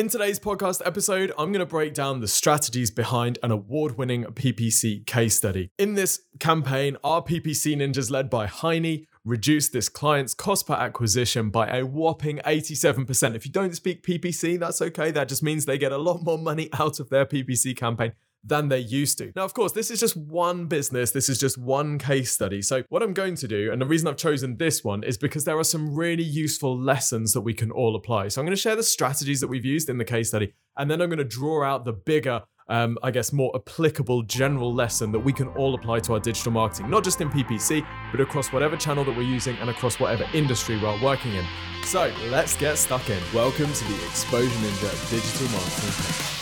In today's podcast episode, I'm going to break down the strategies behind an award winning PPC case study. In this campaign, our PPC ninjas led by Heine reduced this client's cost per acquisition by a whopping 87%. If you don't speak PPC, that's okay. That just means they get a lot more money out of their PPC campaign than they used to. Now, of course, this is just one business, this is just one case study. So, what I'm going to do, and the reason I've chosen this one is because there are some really useful lessons that we can all apply. So, I'm going to share the strategies that we've used in the case study, and then I'm going to draw out the bigger um, I guess, more applicable general lesson that we can all apply to our digital marketing, not just in PPC, but across whatever channel that we're using and across whatever industry we're working in. So let's get stuck in. Welcome to the Exposure Ninja Digital Marketing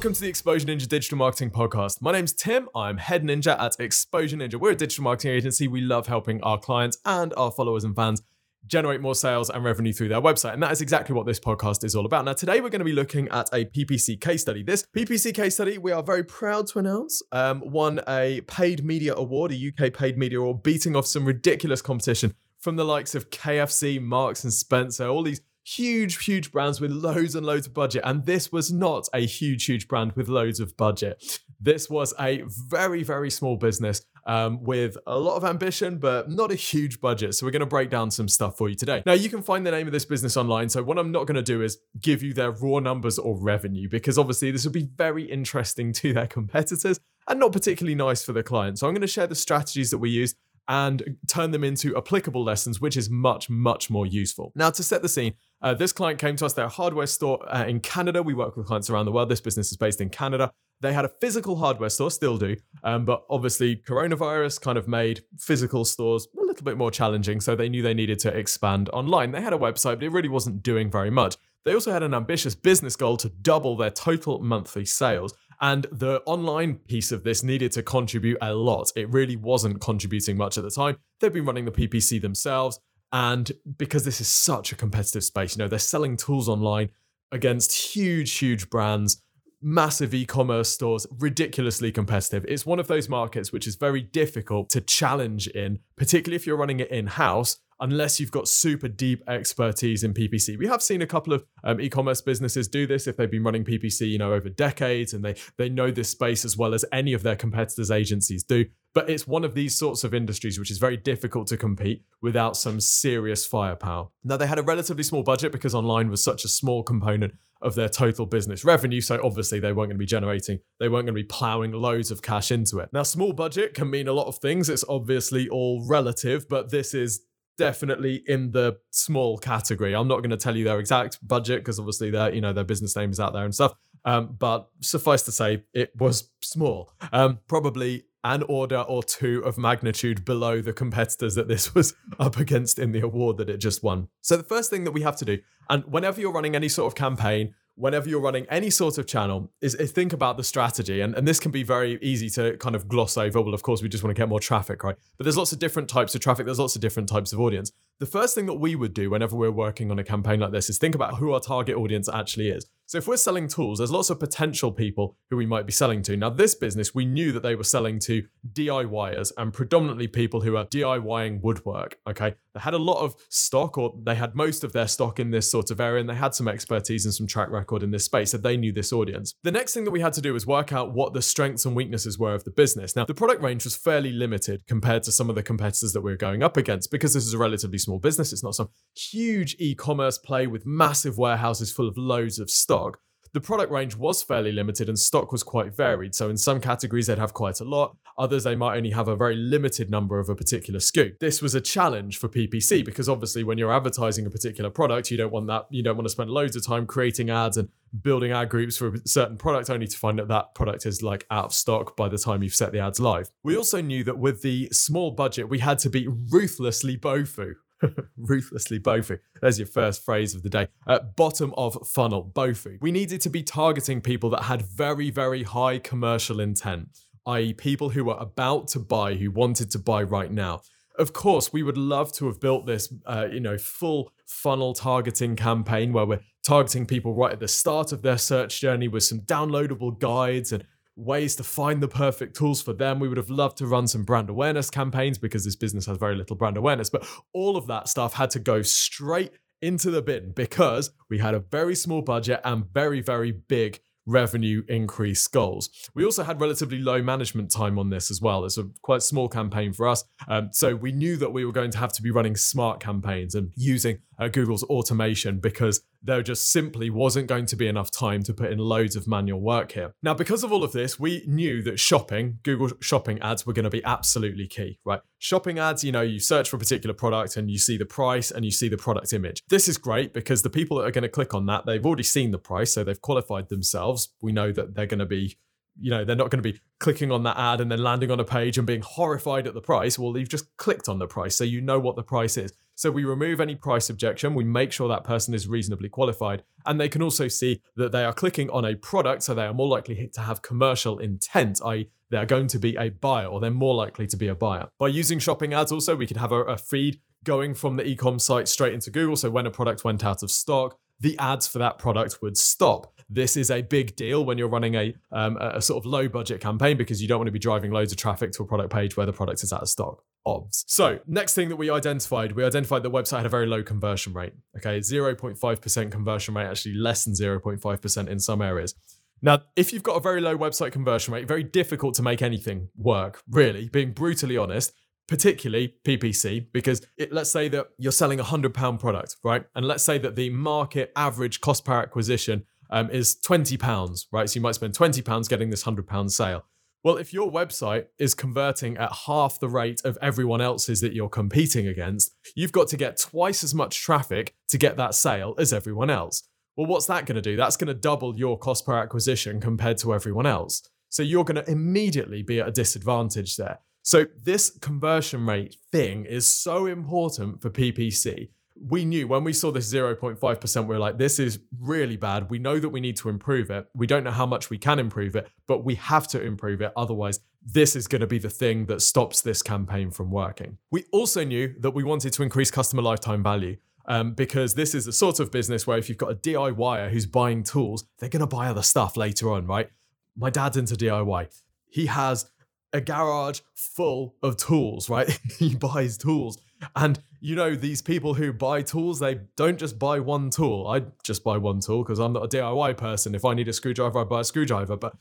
Welcome to the Exposure Ninja Digital Marketing Podcast. My name's Tim. I'm head ninja at Exposure Ninja. We're a digital marketing agency. We love helping our clients and our followers and fans generate more sales and revenue through their website. And that is exactly what this podcast is all about. Now, today we're going to be looking at a PPC case study. This PPC case study, we are very proud to announce, um, won a paid media award, a UK paid media award, beating off some ridiculous competition from the likes of KFC, Marks and Spencer, all these huge, huge brands with loads and loads of budget. And this was not a huge, huge brand with loads of budget. This was a very, very small business um, with a lot of ambition, but not a huge budget. So we're going to break down some stuff for you today. Now, you can find the name of this business online. So what I'm not going to do is give you their raw numbers or revenue, because obviously this will be very interesting to their competitors and not particularly nice for the client. So I'm going to share the strategies that we use and turn them into applicable lessons, which is much, much more useful. Now, to set the scene, uh, this client came to us, they're a hardware store uh, in Canada. We work with clients around the world. This business is based in Canada. They had a physical hardware store, still do, um, but obviously coronavirus kind of made physical stores a little bit more challenging. So they knew they needed to expand online. They had a website, but it really wasn't doing very much. They also had an ambitious business goal to double their total monthly sales. And the online piece of this needed to contribute a lot. It really wasn't contributing much at the time. They've been running the PPC themselves. And because this is such a competitive space, you know, they're selling tools online against huge, huge brands, massive e commerce stores, ridiculously competitive. It's one of those markets which is very difficult to challenge in, particularly if you're running it in house unless you've got super deep expertise in PPC. We have seen a couple of um, e-commerce businesses do this if they've been running PPC, you know, over decades and they they know this space as well as any of their competitors' agencies do. But it's one of these sorts of industries which is very difficult to compete without some serious firepower. Now they had a relatively small budget because online was such a small component of their total business revenue. So obviously they weren't going to be generating, they weren't going to be plowing loads of cash into it. Now, small budget can mean a lot of things. It's obviously all relative, but this is definitely in the small category. I'm not going to tell you their exact budget because obviously their you know their business name is out there and stuff. Um, but suffice to say, it was small. Um, probably an order or two of magnitude below the competitors that this was up against in the award that it just won. So the first thing that we have to do, and whenever you're running any sort of campaign, whenever you're running any sort of channel is, is, think about the strategy. And, and this can be very easy to kind of gloss over. Well of course we just want to get more traffic right? But there's lots of different types of traffic. There's lots of different types of audience the first thing that we would do whenever we're working on a campaign like this is think about who our target audience actually is so if we're selling tools, there's lots of potential people who we might be selling to. Now, this business, we knew that they were selling to DIYers and predominantly people who are DIYing woodwork. Okay. They had a lot of stock, or they had most of their stock in this sort of area, and they had some expertise and some track record in this space. So they knew this audience. The next thing that we had to do was work out what the strengths and weaknesses were of the business. Now, the product range was fairly limited compared to some of the competitors that we were going up against because this is a relatively small business. It's not some huge e commerce play with massive warehouses full of loads of stock. The product range was fairly limited and stock was quite varied. So, in some categories, they'd have quite a lot. Others, they might only have a very limited number of a particular SKU. This was a challenge for PPC because obviously, when you're advertising a particular product, you don't want that, you don't want to spend loads of time creating ads and building ad groups for a certain product only to find that that product is like out of stock by the time you've set the ads live. We also knew that with the small budget, we had to be ruthlessly bofu. Ruthlessly Bofu. There's your first phrase of the day. At bottom of funnel, Bofu. We needed to be targeting people that had very, very high commercial intent, i.e., people who were about to buy, who wanted to buy right now. Of course, we would love to have built this, uh, you know, full funnel targeting campaign where we're targeting people right at the start of their search journey with some downloadable guides and ways to find the perfect tools for them. We would have loved to run some brand awareness campaigns because this business has very little brand awareness, but all of that stuff had to go straight into the bin because we had a very small budget and very, very big revenue increase goals. We also had relatively low management time on this as well. It's a quite small campaign for us. Um, so we knew that we were going to have to be running smart campaigns and using uh, Google's automation because there just simply wasn't going to be enough time to put in loads of manual work here. Now, because of all of this, we knew that shopping, Google shopping ads were going to be absolutely key, right? Shopping ads, you know, you search for a particular product and you see the price and you see the product image. This is great because the people that are going to click on that, they've already seen the price, so they've qualified themselves. We know that they're going to be you know, they're not going to be clicking on that ad and then landing on a page and being horrified at the price. Well, you've just clicked on the price, so you know what the price is. So we remove any price objection. We make sure that person is reasonably qualified. And they can also see that they are clicking on a product, so they are more likely to have commercial intent, i.e., they are going to be a buyer or they're more likely to be a buyer. By using shopping ads, also, we could have a, a feed going from the e-com site straight into Google. So when a product went out of stock, the ads for that product would stop. This is a big deal when you're running a, um, a sort of low budget campaign because you don't want to be driving loads of traffic to a product page where the product is out of stock. Obs. So, next thing that we identified, we identified the website had a very low conversion rate. Okay, 0.5% conversion rate, actually less than 0.5% in some areas. Now, if you've got a very low website conversion rate, very difficult to make anything work, really, being brutally honest, particularly PPC, because it, let's say that you're selling a £100 product, right? And let's say that the market average cost per acquisition um, is £20, right? So you might spend £20 getting this £100 sale. Well, if your website is converting at half the rate of everyone else's that you're competing against, you've got to get twice as much traffic to get that sale as everyone else. Well, what's that going to do? That's going to double your cost per acquisition compared to everyone else. So you're going to immediately be at a disadvantage there. So this conversion rate thing is so important for PPC we knew when we saw this 0.5%, we were like, this is really bad. We know that we need to improve it. We don't know how much we can improve it, but we have to improve it. Otherwise, this is going to be the thing that stops this campaign from working. We also knew that we wanted to increase customer lifetime value. Um, because this is the sort of business where if you've got a DIYer who's buying tools, they're going to buy other stuff later on, right? My dad's into DIY. He has a garage full of tools, right? he buys tools. And you know, these people who buy tools, they don't just buy one tool. I just buy one tool because I'm not a DIY person. If I need a screwdriver, I buy a screwdriver. But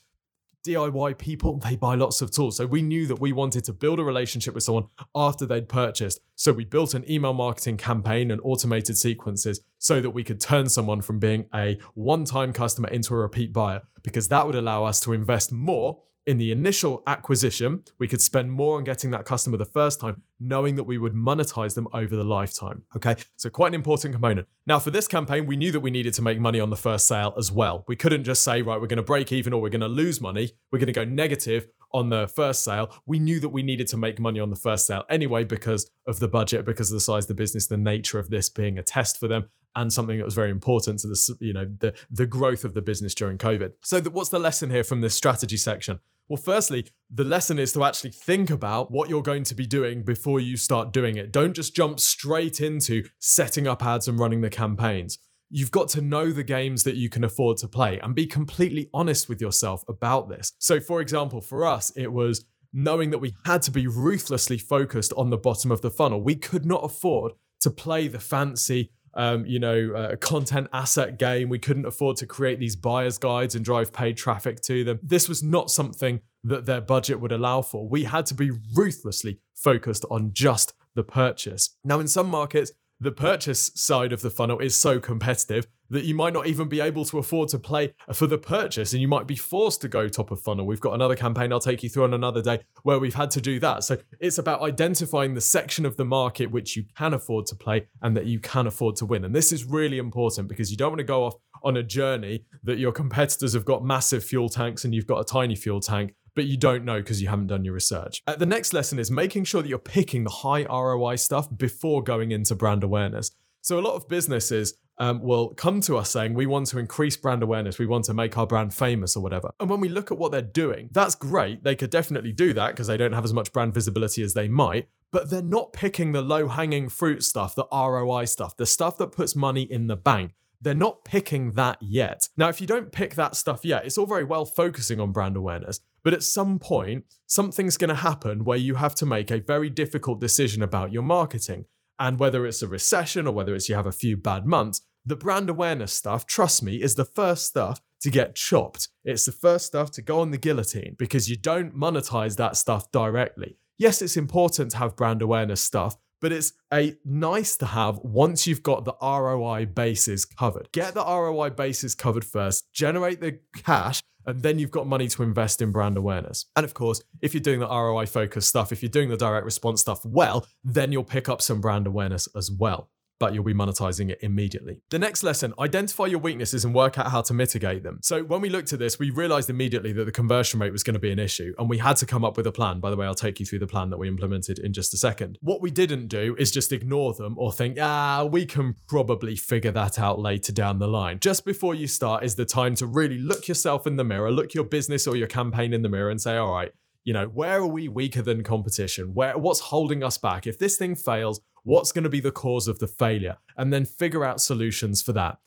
DIY people, they buy lots of tools. So we knew that we wanted to build a relationship with someone after they'd purchased. So we built an email marketing campaign and automated sequences so that we could turn someone from being a one time customer into a repeat buyer, because that would allow us to invest more in the initial acquisition, we could spend more on getting that customer the first time, knowing that we would monetize them over the lifetime. Okay, so quite an important component. Now, for this campaign, we knew that we needed to make money on the first sale as well. We couldn't just say, right, we're going to break even or we're going to lose money. We're going to go negative on the first sale. We knew that we needed to make money on the first sale anyway because of the budget, because of the size of the business, the nature of this being a test for them and something that was very important to the you know the the growth of the business during covid so the, what's the lesson here from this strategy section well, firstly, the lesson is to actually think about what you're going to be doing before you start doing it. Don't just jump straight into setting up ads and running the campaigns. You've got to know the games that you can afford to play and be completely honest with yourself about this. So, for example, for us, it was knowing that we had to be ruthlessly focused on the bottom of the funnel. We could not afford to play the fancy um, you know, uh, content asset game. We couldn't afford to create these buyer's guides and drive paid traffic to them. This was not something that their budget would allow for. We had to be ruthlessly focused on just the purchase. Now, in some markets, the purchase side of the funnel is so competitive that you might not even be able to afford to play for the purchase and you might be forced to go top of funnel. We've got another campaign I'll take you through on another day where we've had to do that. So it's about identifying the section of the market which you can afford to play and that you can afford to win. And this is really important because you don't want to go off on a journey that your competitors have got massive fuel tanks and you've got a tiny fuel tank but you don't know because you haven't done your research. Uh, the next lesson is making sure that you're picking the high ROI stuff before going into brand awareness. So, a lot of businesses um, will come to us saying, We want to increase brand awareness, we want to make our brand famous or whatever. And when we look at what they're doing, that's great. They could definitely do that because they don't have as much brand visibility as they might, but they're not picking the low hanging fruit stuff, the ROI stuff, the stuff that puts money in the bank. They're not picking that yet. Now, if you don't pick that stuff yet, it's all very well focusing on brand awareness, but at some point, something's going to happen where you have to make a very difficult decision about your marketing. And whether it's a recession or whether it's you have a few bad months, the brand awareness stuff, trust me, is the first stuff to get chopped. It's the first stuff to go on the guillotine because you don't monetize that stuff directly. Yes, it's important to have brand awareness stuff, but it's a nice to have once you've got the ROI bases covered. Get the ROI bases covered first, generate the cash, and then you've got money to invest in brand awareness. And of course, if you're doing the ROI focused stuff, if you're doing the direct response stuff well, then you'll pick up some brand awareness as well but you'll be monetizing it immediately. The next lesson identify your weaknesses and work out how to mitigate them. So, when we looked at this, we realized immediately that the conversion rate was going to be an issue, and we had to come up with a plan. By the way, I'll take you through the plan that we implemented in just a second. What we didn't do is just ignore them or think, ah, we can probably figure that out later down the line. Just before you start is the time to really look yourself in the mirror, look your business or your campaign in the mirror, and say, all right, you know, where are we weaker than competition? Where what's holding us back? If this thing fails, what's going to be the cause of the failure? And then figure out solutions for that.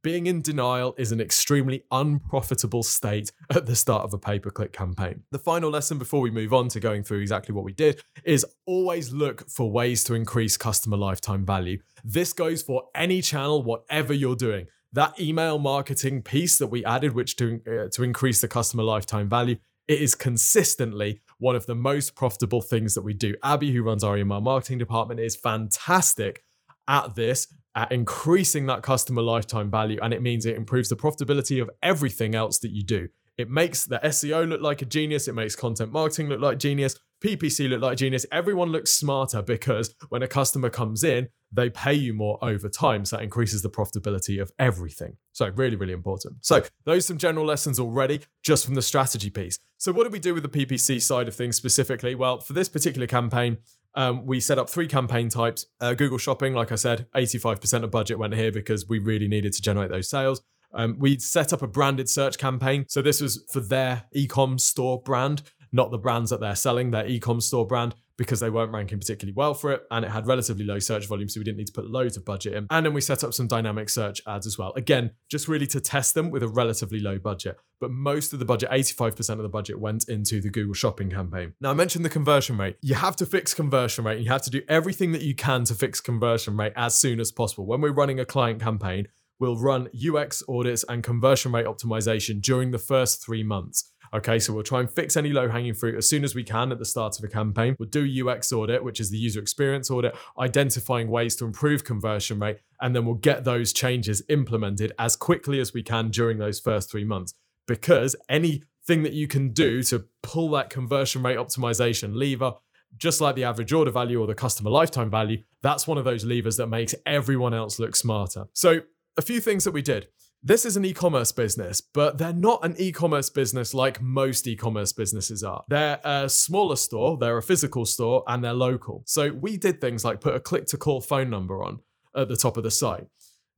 Being in denial is an extremely unprofitable state at the start of a pay per click campaign. The final lesson before we move on to going through exactly what we did is always look for ways to increase customer lifetime value. This goes for any channel, whatever you're doing that email marketing piece that we added, which to, uh, to increase the customer lifetime value, it is consistently one of the most profitable things that we do. Abby, who runs our email marketing department, is fantastic at this, at increasing that customer lifetime value. And it means it improves the profitability of everything else that you do. It makes the SEO look like a genius. It makes content marketing look like genius. PPC look like genius. Everyone looks smarter because when a customer comes in, they pay you more over time. So that increases the profitability of everything. So, really, really important. So, those some general lessons already just from the strategy piece. So, what did we do with the PPC side of things specifically? Well, for this particular campaign, um, we set up three campaign types. Uh, Google Shopping, like I said, 85% of budget went here because we really needed to generate those sales. Um, we set up a branded search campaign. So this was for their e-com store brand, not the brands that they're selling, their e-com store brand, because they weren't ranking particularly well for it. And it had relatively low search volume. So we didn't need to put loads of budget in. And then we set up some dynamic search ads as well. Again, just really to test them with a relatively low budget. But most of the budget, 85% of the budget went into the Google shopping campaign. Now I mentioned the conversion rate. You have to fix conversion rate. and You have to do everything that you can to fix conversion rate as soon as possible. When we're running a client campaign, we'll run UX audits and conversion rate optimization during the first three months. Okay, so we'll try and fix any low hanging fruit as soon as we can at the start of a campaign. We'll do UX audit, which is the user experience audit, identifying ways to improve conversion rate, and then we'll get those changes implemented as quickly as we can during those first three months. Because anything that you can do to pull that conversion rate optimization lever, just like the average order value or the customer lifetime value, that's one of those levers that makes everyone else look smarter. So a few things that we did. This is an e commerce business, but they're not an e commerce business like most e commerce businesses are. They're a smaller store, they're a physical store, and they're local. So we did things like put a click to call phone number on at the top of the site.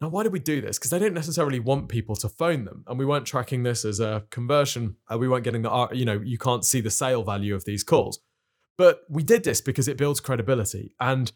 Now, why did we do this? Because they didn't necessarily want people to phone them, and we weren't tracking this as a conversion. We weren't getting the, you know, you can't see the sale value of these calls. But we did this because it builds credibility and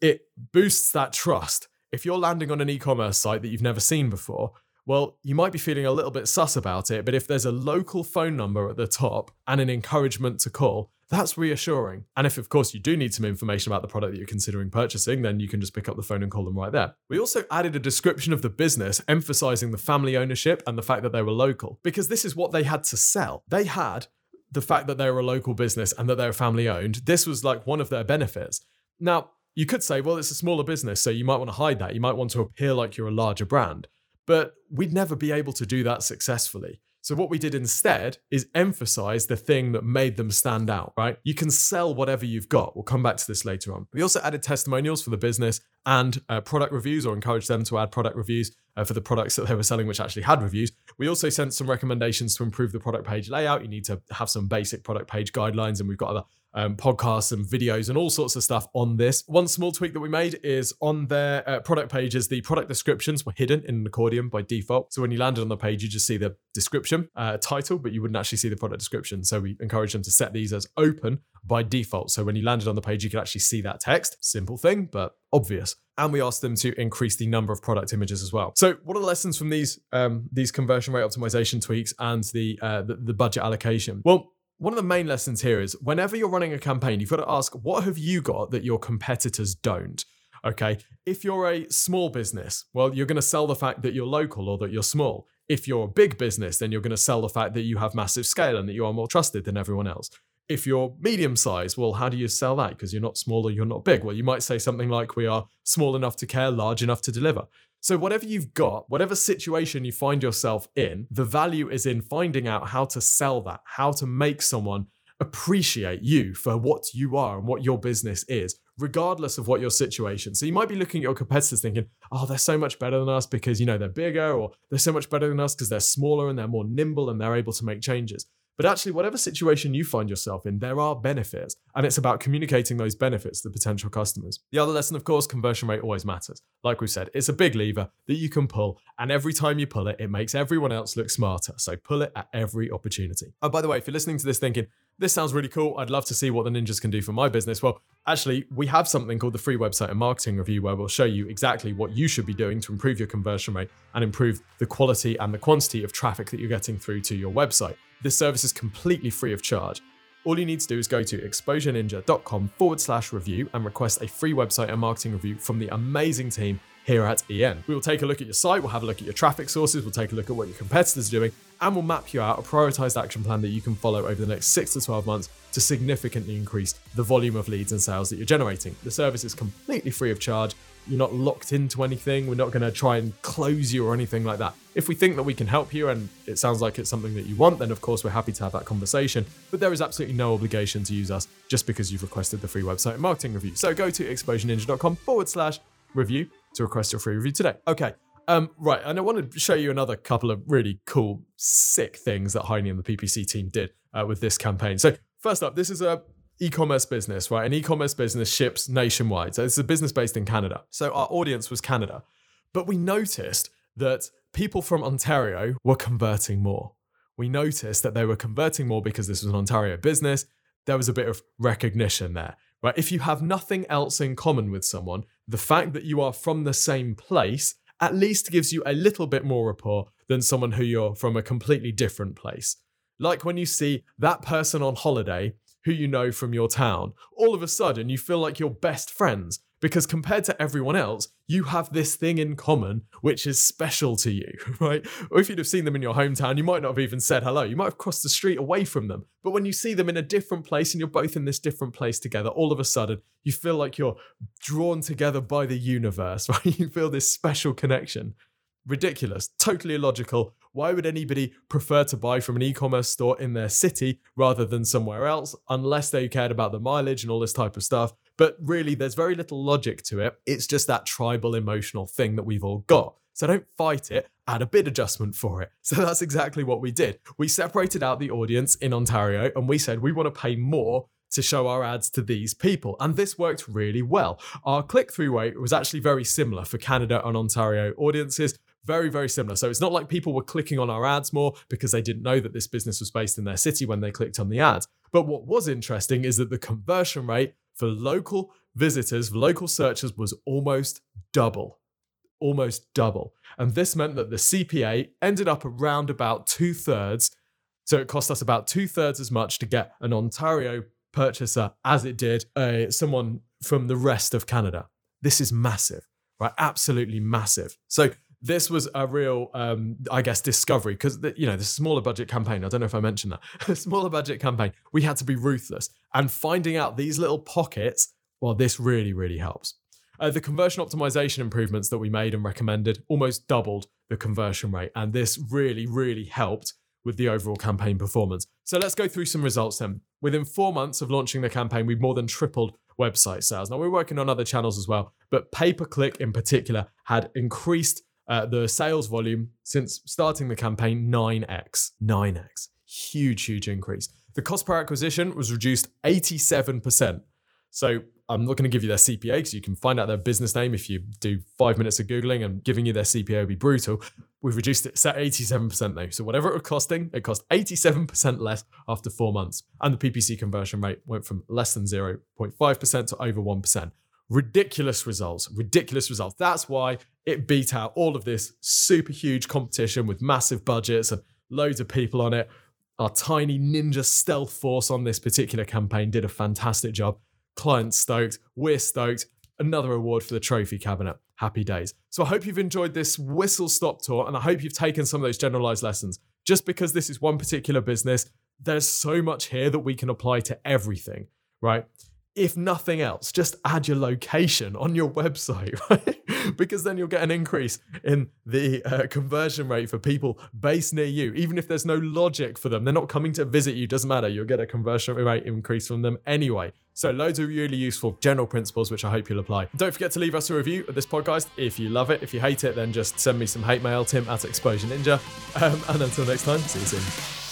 it boosts that trust if you're landing on an e commerce site that you've never seen before, well, you might be feeling a little bit sus about it, but if there's a local phone number at the top and an encouragement to call, that's reassuring. And if, of course, you do need some information about the product that you're considering purchasing, then you can just pick up the phone and call them right there. We also added a description of the business, emphasizing the family ownership and the fact that they were local, because this is what they had to sell. They had the fact that they were a local business and that they were family owned. This was like one of their benefits. Now, you could say, well, it's a smaller business, so you might want to hide that. You might want to appear like you're a larger brand. But we'd never be able to do that successfully. So, what we did instead is emphasize the thing that made them stand out, right? You can sell whatever you've got. We'll come back to this later on. We also added testimonials for the business and uh, product reviews, or encouraged them to add product reviews uh, for the products that they were selling, which actually had reviews. We also sent some recommendations to improve the product page layout. You need to have some basic product page guidelines, and we've got other um, podcasts and videos and all sorts of stuff on this. One small tweak that we made is on their uh, product pages, the product descriptions were hidden in an accordion by default. So when you landed on the page, you just see the description uh, title, but you wouldn't actually see the product description. So we encourage them to set these as open by default. So when you landed on the page, you could actually see that text. Simple thing, but obvious. And we asked them to increase the number of product images as well. So, what are the lessons from these um, these conversion rate optimization tweaks and the, uh, the the budget allocation? Well, one of the main lessons here is whenever you're running a campaign, you've got to ask, what have you got that your competitors don't? Okay. If you're a small business, well, you're going to sell the fact that you're local or that you're small. If you're a big business, then you're going to sell the fact that you have massive scale and that you are more trusted than everyone else. If you're medium sized, well, how do you sell that? Because you're not small or you're not big. Well, you might say something like, we are small enough to care, large enough to deliver. So, whatever you've got, whatever situation you find yourself in, the value is in finding out how to sell that, how to make someone appreciate you for what you are and what your business is, regardless of what your situation. So you might be looking at your competitors thinking, oh, they're so much better than us because, you know, they're bigger, or they're so much better than us because they're smaller and they're more nimble and they're able to make changes. But actually, whatever situation you find yourself in, there are benefits, and it's about communicating those benefits to the potential customers. The other lesson, of course, conversion rate always matters. Like we said, it's a big lever that you can pull, and every time you pull it, it makes everyone else look smarter. So pull it at every opportunity. Oh, by the way, if you're listening to this thinking, this sounds really cool. I'd love to see what the ninjas can do for my business. Well, actually, we have something called the free website and marketing review where we'll show you exactly what you should be doing to improve your conversion rate and improve the quality and the quantity of traffic that you're getting through to your website. This service is completely free of charge. All you need to do is go to exposureninja.com forward slash review and request a free website and marketing review from the amazing team here at EN. We will take a look at your site, we'll have a look at your traffic sources, we'll take a look at what your competitors are doing, and we'll map you out a prioritized action plan that you can follow over the next six to 12 months to significantly increase the volume of leads and sales that you're generating. The service is completely free of charge. You're not locked into anything. We're not going to try and close you or anything like that. If we think that we can help you and it sounds like it's something that you want, then of course we're happy to have that conversation. But there is absolutely no obligation to use us just because you've requested the free website marketing review. So go to exposureninja.com forward slash review to request your free review today. Okay. Um, right, and I want to show you another couple of really cool, sick things that Heine and the PPC team did uh, with this campaign. So, first up, this is a e-commerce business, right? An e-commerce business ships nationwide. So it's a business based in Canada. So our audience was Canada. But we noticed that people from Ontario were converting more. We noticed that they were converting more because this was an Ontario business. There was a bit of recognition there, right? If you have nothing else in common with someone, the fact that you are from the same place at least gives you a little bit more rapport than someone who you're from a completely different place. Like when you see that person on holiday who you know from your town, all of a sudden you feel like you're best friends because compared to everyone else, you have this thing in common which is special to you, right? Or if you'd have seen them in your hometown, you might not have even said hello. You might have crossed the street away from them. But when you see them in a different place and you're both in this different place together, all of a sudden you feel like you're drawn together by the universe, right? You feel this special connection. Ridiculous, totally illogical. Why would anybody prefer to buy from an e commerce store in their city rather than somewhere else unless they cared about the mileage and all this type of stuff? But really, there's very little logic to it. It's just that tribal emotional thing that we've all got. So don't fight it, add a bid adjustment for it. So that's exactly what we did. We separated out the audience in Ontario and we said we want to pay more to show our ads to these people. And this worked really well. Our click through rate was actually very similar for Canada and Ontario audiences. Very, very similar. So it's not like people were clicking on our ads more because they didn't know that this business was based in their city when they clicked on the ads. But what was interesting is that the conversion rate for local visitors, local searchers was almost double. Almost double. And this meant that the CPA ended up around about two thirds. So it cost us about two thirds as much to get an Ontario purchaser as it did uh, someone from the rest of Canada. This is massive, right? Absolutely massive. So this was a real, um, I guess, discovery because you know the smaller budget campaign. I don't know if I mentioned that. smaller budget campaign. We had to be ruthless and finding out these little pockets. Well, this really, really helps. Uh, the conversion optimization improvements that we made and recommended almost doubled the conversion rate, and this really, really helped with the overall campaign performance. So let's go through some results then. Within four months of launching the campaign, we've more than tripled website sales. Now we're working on other channels as well, but pay per click in particular had increased uh, the sales volume since starting the campaign 9x. 9x. Huge, huge increase. The cost per acquisition was reduced 87%. So I'm not going to give you their CPA because you can find out their business name if you do five minutes of Googling and giving you their CPA would be brutal. We've reduced it to 87% though. So whatever it was costing, it cost 87% less after four months. And the PPC conversion rate went from less than 0.5% to over 1%. Ridiculous results, ridiculous results. That's why it beat out all of this super huge competition with massive budgets and loads of people on it. Our tiny ninja stealth force on this particular campaign did a fantastic job. Clients stoked, we're stoked. Another award for the trophy cabinet. Happy days. So I hope you've enjoyed this whistle stop tour and I hope you've taken some of those generalized lessons. Just because this is one particular business, there's so much here that we can apply to everything, right? If nothing else, just add your location on your website, right? because then you'll get an increase in the uh, conversion rate for people based near you. Even if there's no logic for them, they're not coming to visit you, doesn't matter. You'll get a conversion rate increase from them anyway. So, loads of really useful general principles, which I hope you'll apply. Don't forget to leave us a review of this podcast if you love it. If you hate it, then just send me some hate mail, tim at Exposure Ninja. Um, and until next time, see you soon.